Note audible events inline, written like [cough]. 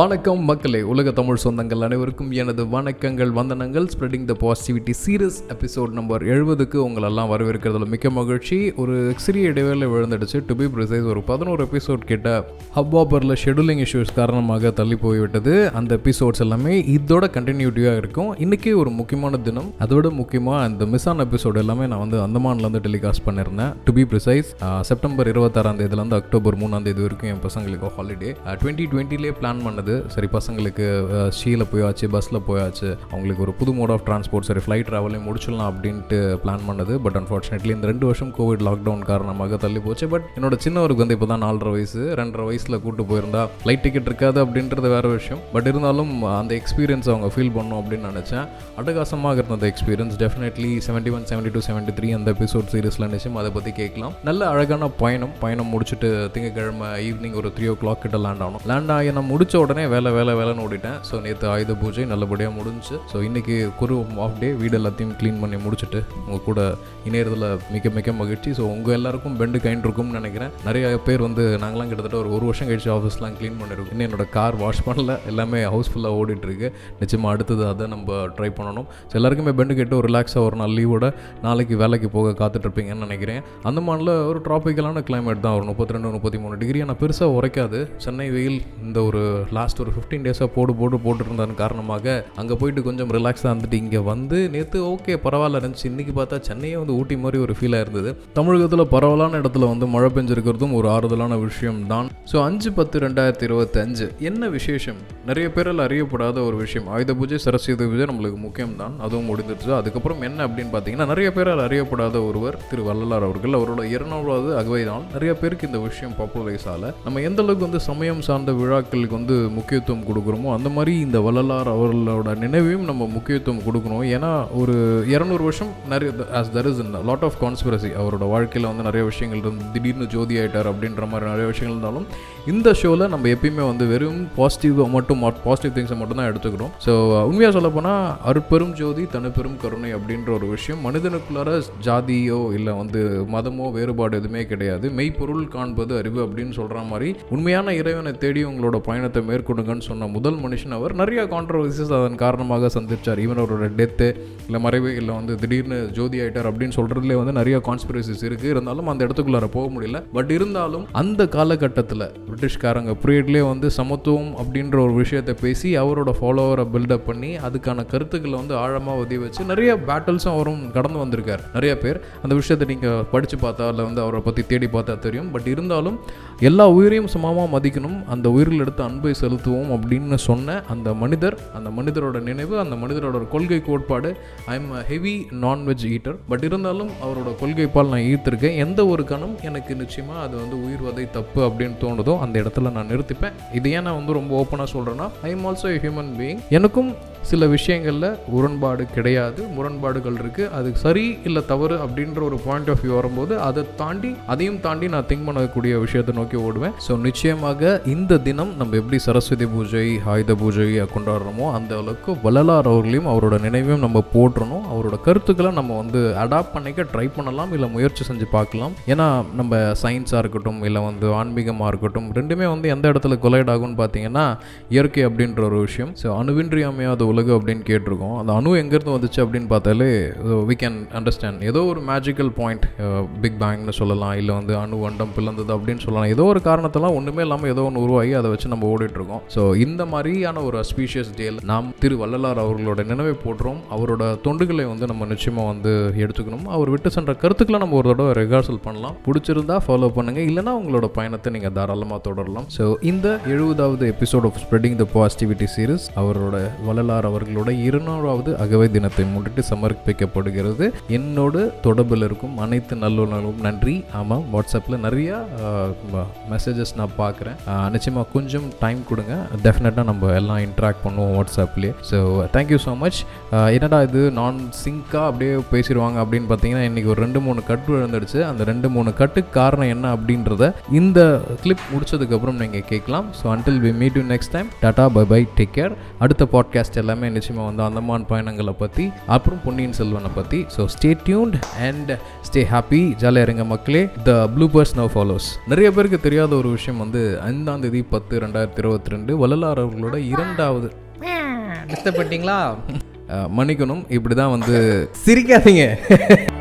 வணக்கம் மக்களே உலக தமிழ் சொந்தங்கள் அனைவருக்கும் எனது வணக்கங்கள் வந்தனங்கள். Spreading the positivity series episode number எழுபதுக்கு உங்களெல்லாம் வரவேற்கிறதுல மிக்க மகிழ்ச்சி. ஒரு சிறிய இடைவேளை விழுந்துடுச்சு. டு பி ப்ரிசைஸ் ஒரு பதினோரு எபிசோட் கிட்ட ஹப்பாப்பரில் ஷெடியூலிங் இஷ்யூஸ் காரணமாக தள்ளி போய்விட்டது. அந்த எபிசோட்ஸ் எல்லாமே இதோட கண்டினியூட்டிவாக இருக்கும். இன்றைக்கி ஒரு முக்கியமான தினம். அதோட முக்கியமாக அந்த மிஸ் ஆன எபிசோட் எல்லாமே நான் வந்து அந்தமான்லேருந்து டெலிகாஸ்ட் பண்ணியிருந்தேன் டு பி ப்ரிசைஸ் செப்டம்பர் இருபத்தாறாம் தேதியிலேருந்து அக்டோபர் மூணாம் தேதி வரைக்கும் என் பசங்களுக்கு ஹாலிடே டுவெண்ட்டி டுவெண்ட்டிலே பிளான் பண்ணது சரி பசங்களுக்கு ஷீல போயாச்சு பஸ்ஸில் போயாச்சு. அவங்களுக்கு ஒரு புது மோட் ஆஃப் டிரான்ஸ்போர்ட் சரி ஃப்ளைட் ட்ராவலையும் முடிச்சிடலாம் அப்படின்ட்டு பிளான் பண்ணது. பட் அன்ஃபார்ச்சுனேட்லி இந்த ரெண்டு வருஷம் கோவிட் லாக்டவுன் காரணமாக தள்ளி போச்சு. பட் என்னோட சின்னவருக்கு வந்து இப்போ தான் நாலரை வயசு. ரெண்டரை வயசில் கூட்டு போயிருந்தா ஃப்ளைட் டிக்கெட் இருக்காது அப்படின்றது வேற விஷயம். பட் இருந்தாலும் அந்த எக்ஸ்பீரியன்ஸ் அவங்க ஃபீல் பண்ணும் அப்படின்னு நினச்சேன். அட்டகாசமாக இருந்த அந்த experience definitely seventy one seventy two seventy three அந்த எபிசோட் சீரிஸில் நிச்சயம் அதை பற்றி கேட்கலாம். நல்ல அழகான பயணம். பயணம் முடிச்சுட்டு திங்கக்கிழமை ஈவினிங் ஒரு த்ரீ ஓ கிளாக் கிட்ட லேண்ட் ஆகணும் லேண்ட் ஆகி நான் முடிச்ச உடனே வேலை வேலை வேலைன்னு ஓடிட்டேன். ஸோ நேற்று ஆயுத பூஜை நல்லபடியாக முடிஞ்சு ஸோ இன்றைக்கி குரு ஆஃப் டே வீடு எல்லாத்தையும் க்ளீன் பண்ணி முடிச்சுட்டு உங்கள் கூட இணையத்தில் மிக மிக மகிழ்ச்சி. ஸோ உங்கள் எல்லாருக்கும் பெண்டு கைண்ட் இருக்கும்னு நினைக்கிறேன். நிறைய பேர் வந்து நாங்களாம் கிட்டத்தட்ட ஒரு ஒரு வருஷம் கழிச்சு ஆஃபீஸ்லாம் க்ளீன் பண்ணிருக்கோம். இன்னும் என்னோட கார் வாஷ் பண்ணல எல்லாமே ஹவுஸ்ஃபுல்லாக ஓடிட்டுருக்கு. நிச்சயமாக அடுத்தது அதை நம்ம ட்ரை பண்ணணும். ஸோ எல்லாருக்குமே பெண்டு கேட்டு ஒரு ரிலாக்ஸாக ஒரு நாள் லீவோட நாளைக்கு வேலைக்கு போக காத்துட்ருப்பீங்கன்னு நினைக்கிறேன். அந்த மாநில ஒரு ட்ராபிக்கலான கிளைமேட் தான். ஒரு முப்பத்தி ரெண்டு முப்பத்தி மூணு டிகிரி ஆனால் பெருசாக உரைக்காது. சென்னை வெயில் இந்த ஒரு லாஸ்ட் ஒரு ஃபிஃப்டீன் டேஸாக போடு போடு போட்டுருந்ததன் காரணமாக அங்கே போயிட்டு கொஞ்சம் ரிலாக்ஸாக இருந்துட்டு இங்கே வந்து நேற்று ஓகே பரவாயில்ல இருந்துச்சு. இன்றைக்கி பார்த்தா சென்னையே வந்து ஊட்டி மாதிரி ஒரு ஃபீலாக இருந்தது. தமிழகத்தில் பரவலான இடத்துல வந்து மழை பெஞ்சிருக்கிறதும் ஒரு ஆறுதலான விஷயம் தான் ஸோ அஞ்சு பத்து ரெண்டாயிரத்தி இருபத்தஞ்சு என்ன விசேஷம்? நிறைய பேரால் அறியப்படாத ஒரு விஷயம். ஆயுத பூஜை சரஸ்வதி பூஜை நம்மளுக்கு முக்கியம் தான் அதுவும் முடிந்துருச்சு அதுக்கப்புறம் என்ன அப்படின்னு பார்த்தீங்கன்னா நிறைய பேரால் அறியப்படாத ஒருவர் திரு வள்ளலார் அவர்கள். அவரோட இருநூறாவது அகவை தான் நிறைய பேருக்கு இந்த விஷயம் பாப்புலரைஸ் ஆகல நம்ம எந்த அளவுக்கு வந்து சமயம் சார்ந்த விழாக்களுக்கு வந்து முக்கியத்துவம் கொடுக்குறோமோ அந்த மாதிரி இந்த வள்ளலார் அவர்களோட நினைவையும் நம்ம முக்கியத்துவம் கொடுக்கணும். ஏன்னா ஒரு இரநூறு வருஷம் நிறைய as there is lot of conspiracy அவரோட வாழ்க்கையில் வந்து நிறைய விஷயங்கள் இருந்து திடீர்னு ஜோதி ஆயிட்டார் அப்படின்ற மாதிரி நிறைய விஷயங்கள் இருந்தாலும் இந்த ஷோவில் நம்ம எப்பயுமே வந்து வெறும் பாசிட்டிவ் மட்டும் பாசிட்டிவ் திங்ஸை மட்டும் தான் எடுத்துக்கிறோம். ஸோ உண்மையாக சொல்லப்போனால் அருட்பெரும் ஜோதி தனிப்பெரும் கருணை அப்படின்ற ஒரு விஷயம் மனிதனுக்குள்ளார ஜாதியோ இல்லை வந்து மதமோ வேறுபாடு எதுவுமே கிடையாது. மெய்ப்பொருள் காண்பது அறிவு அப்படின்னு சொல்கிற மாதிரி உண்மையான இறைவனை தேடி உங்களோட பயணத்தை கொடுங்கன்னு சொன்ன முதல் மனுஷன் அவர். நிறையா கான்ட்ரவர்சிஸ் அதன் காரணமாக சந்திச்சார். ஈவன் அவரோட டெத்து இல்லை மறைவு இல்லை வந்து திடீர்னு ஜோதி ஆயிட்டார் அப்படின்னு சொல்கிறதுலே வந்து நிறைய கான்ஸ்பிரசிஸ் இருக்குது இருந்தாலும் அந்த இடத்துக்குள்ளார போக முடியல. பட் இருந்தாலும் அந்த காலகட்டத்தில் பிரிட்டிஷ்காரங்க பீரியட்லேயே வந்து சமத்துவம் அப்படின்ற ஒரு விஷயத்தை பேசி அவரோட ஃபாலோவரை பில்டப் பண்ணி அதுக்கான கருத்துக்களை வந்து ஆழமாக உதவி வச்சு நிறைய பேட்டில்ஸும் அவரும் கடந்து வந்திருக்கார். நிறைய பேர் அந்த விஷயத்தை நீங்கள் படித்து பார்த்தா இல்லை வந்து அவரை பற்றி தேடி பார்த்தா தெரியும். பட் இருந்தாலும் எல்லா உயிரையும் சமமாக மதிக்கணும். அந்த உயிரில் எடுத்த அன்பை செலுத்துவோம் அப்படின்னு சொன்ன அந்த மனிதர் அந்த மனிதரோட நினைவு அந்த மனிதரோட கொள்கை கோட்பாடு I am heavy nonveg eater but இருந்தாலும் அவரோட கொள்கைப்பால் நான் ஈர்த்திருக்கேன். எந்த ஒரு கணம் எனக்கு நிச்சயமாக அது வந்து உயிர் வதை தப்பு அப்படின்னு தோணுதோ அந்த இடத்துல நான் நிறுத்திப்பேன். இது ஏன் நான் வந்து ரொம்ப ஓப்பனாக சொல்கிறேன்னா I am also human being எனக்கும் சில விஷயங்களில் முரண்பாடு கிடையாது முரண்பாடுகள் இருக்குது அது சரி இல்லை தவறு அப்படின்ற ஒரு பாயிண்ட் ஆஃப் வியூ வரும்போது அதை தாண்டி அதையும் தாண்டி நான் திங்க் பண்ணக்கூடிய விஷயத்தை நோக்கி ஓடுவேன். ஸோ நிச்சயமாக இந்த தினம் நம்ம எப்படி சரஸ்வதி பூஜை ஆயுத பூஜை கொண்டாடுறோமோ அந்த அளவுக்கு வள்ளலார் அவர்களையும் அவரோட நினைவையும் நம்ம போட்டுறணும் அவரோட கருத்துக்களை நம்ம வந்து அடாப்ட் பண்ணிக்க ட்ரை பண்ணலாம் இல்லை முயற்சி செஞ்சு பார்க்கலாம். ஏன்னா நம்ம சயின்ஸாக இருக்கட்டும் இல்லை வந்து ஆன்மீகமாக இருக்கட்டும் ரெண்டுமே வந்து எந்த இடத்துல கொலைட் ஆகும்னு பார்த்தீங்கன்னா இயற்கை அப்படின்ற ஒரு விஷயம். ஸோ அணுவின்றி அமையாத உலகு அப்படின்னு கேட்டிருக்கோம். அந்த அணு எங்கேருந்து வந்துச்சு அப்படின்னு பார்த்தாலே வி கேன் அண்டர்ஸ்டாண்ட் ஏதோ ஒரு மேஜிக்கல் பாயிண்ட் பிக் பேங்னு சொல்லலாம் இல்லை வந்து அணு வண்டம் பிளந்தது அப்படின்னு சொல்லலாம். ஏதோ ஒரு காரணத்தெல்லாம் ஒன்றுமே இல்லாமல் ஏதோ ஒன்று உருவாகி அதை வச்சு நம்ம ஓடிட்டுருக்கோம். ஸோ இந்த மாதிரியான ஒரு அஸ்பீஷியஸ் டேல் நாம் திரு வள்ளலார் அவர்களோட நினைவை போட்டுறோம் அவரோட தொண்டுகளை வந்து நம்ம நிச்சயமாக வந்து எடுத்துக்கணும். அவர் விட்டு சென்ற கருத்துக்களை நம்ம ஒரு தடவை ரிஹர்சல் பண்ணலாம். பிடிச்சிருந்தா ஃபாலோ பண்ணுங்கள் இல்லைனா உங்களோட பயணத்தை நீங்கள் தாராளமாக தொடரலாம். ஸோ இந்த எழுபதாவது episode of spreading the positivity series அவரோட வள்ளலார் அவர்களோட இருநூறாவது அகவை தினத்தை முன்னிட்டு சமர்ப்பிக்கப்படுகிறது. என்னோட தொடர்பில் இருக்கும் அனைத்து நல்லுணர்களும் நன்றி. ஆமாம் வாட்ஸ்அப்பில் நிறையா மெசேஜஸ் நான் பார்க்குறேன். நிச்சயமாக கொஞ்சம் டைம் கொடுங்க. டெஃபினட்டாக நம்ம எல்லாம் இன்ட்ராக்ட் பண்ணுவோம் வாட்ஸ்அப்லேயே. So thank you so much என்னடா இது நான் சிங்காக அப்படியே பேசிடுவாங்க அப்படின்னு பார்த்தீங்கன்னா இன்றைக்கி ஒரு ரெண்டு மூணு கட்டு விழுந்துடுச்சு. அந்த ரெண்டு மூணு கட்டுக்கு காரணம் என்ன அப்படின்றத இந்த கிளிப் முடிச்சதுக்கப்புறம் நீங்கள் கேட்கலாம். So until we meet you next time tata bye bye take care அடுத்த பாட்காஸ்ட் எல்லாம் எல்லாமே நிச்சயமாக வந்து அந்தமான் பயணங்களை பற்றி அப்புறம் பொன்னியின் செல்வனை பற்றி so stay tuned and stay happy ஜாலியாக இருங்க மக்களே. The blue purse no follows நிறைய பேருக்கு தெரியாத ஒரு விஷயம் வந்து ஐந்தாம் தேதி பத்து ரெண்டாயிரத்தி இருபத்தி ரெண்டு வள்ளலார் அவர்களோட இரண்டாவது. டிஸ்டர்ப் பண்ணிட்டீங்களா மன்னிக்கணும் இப்படி தான் வந்து சிரிக்காதீங்க. [laughs]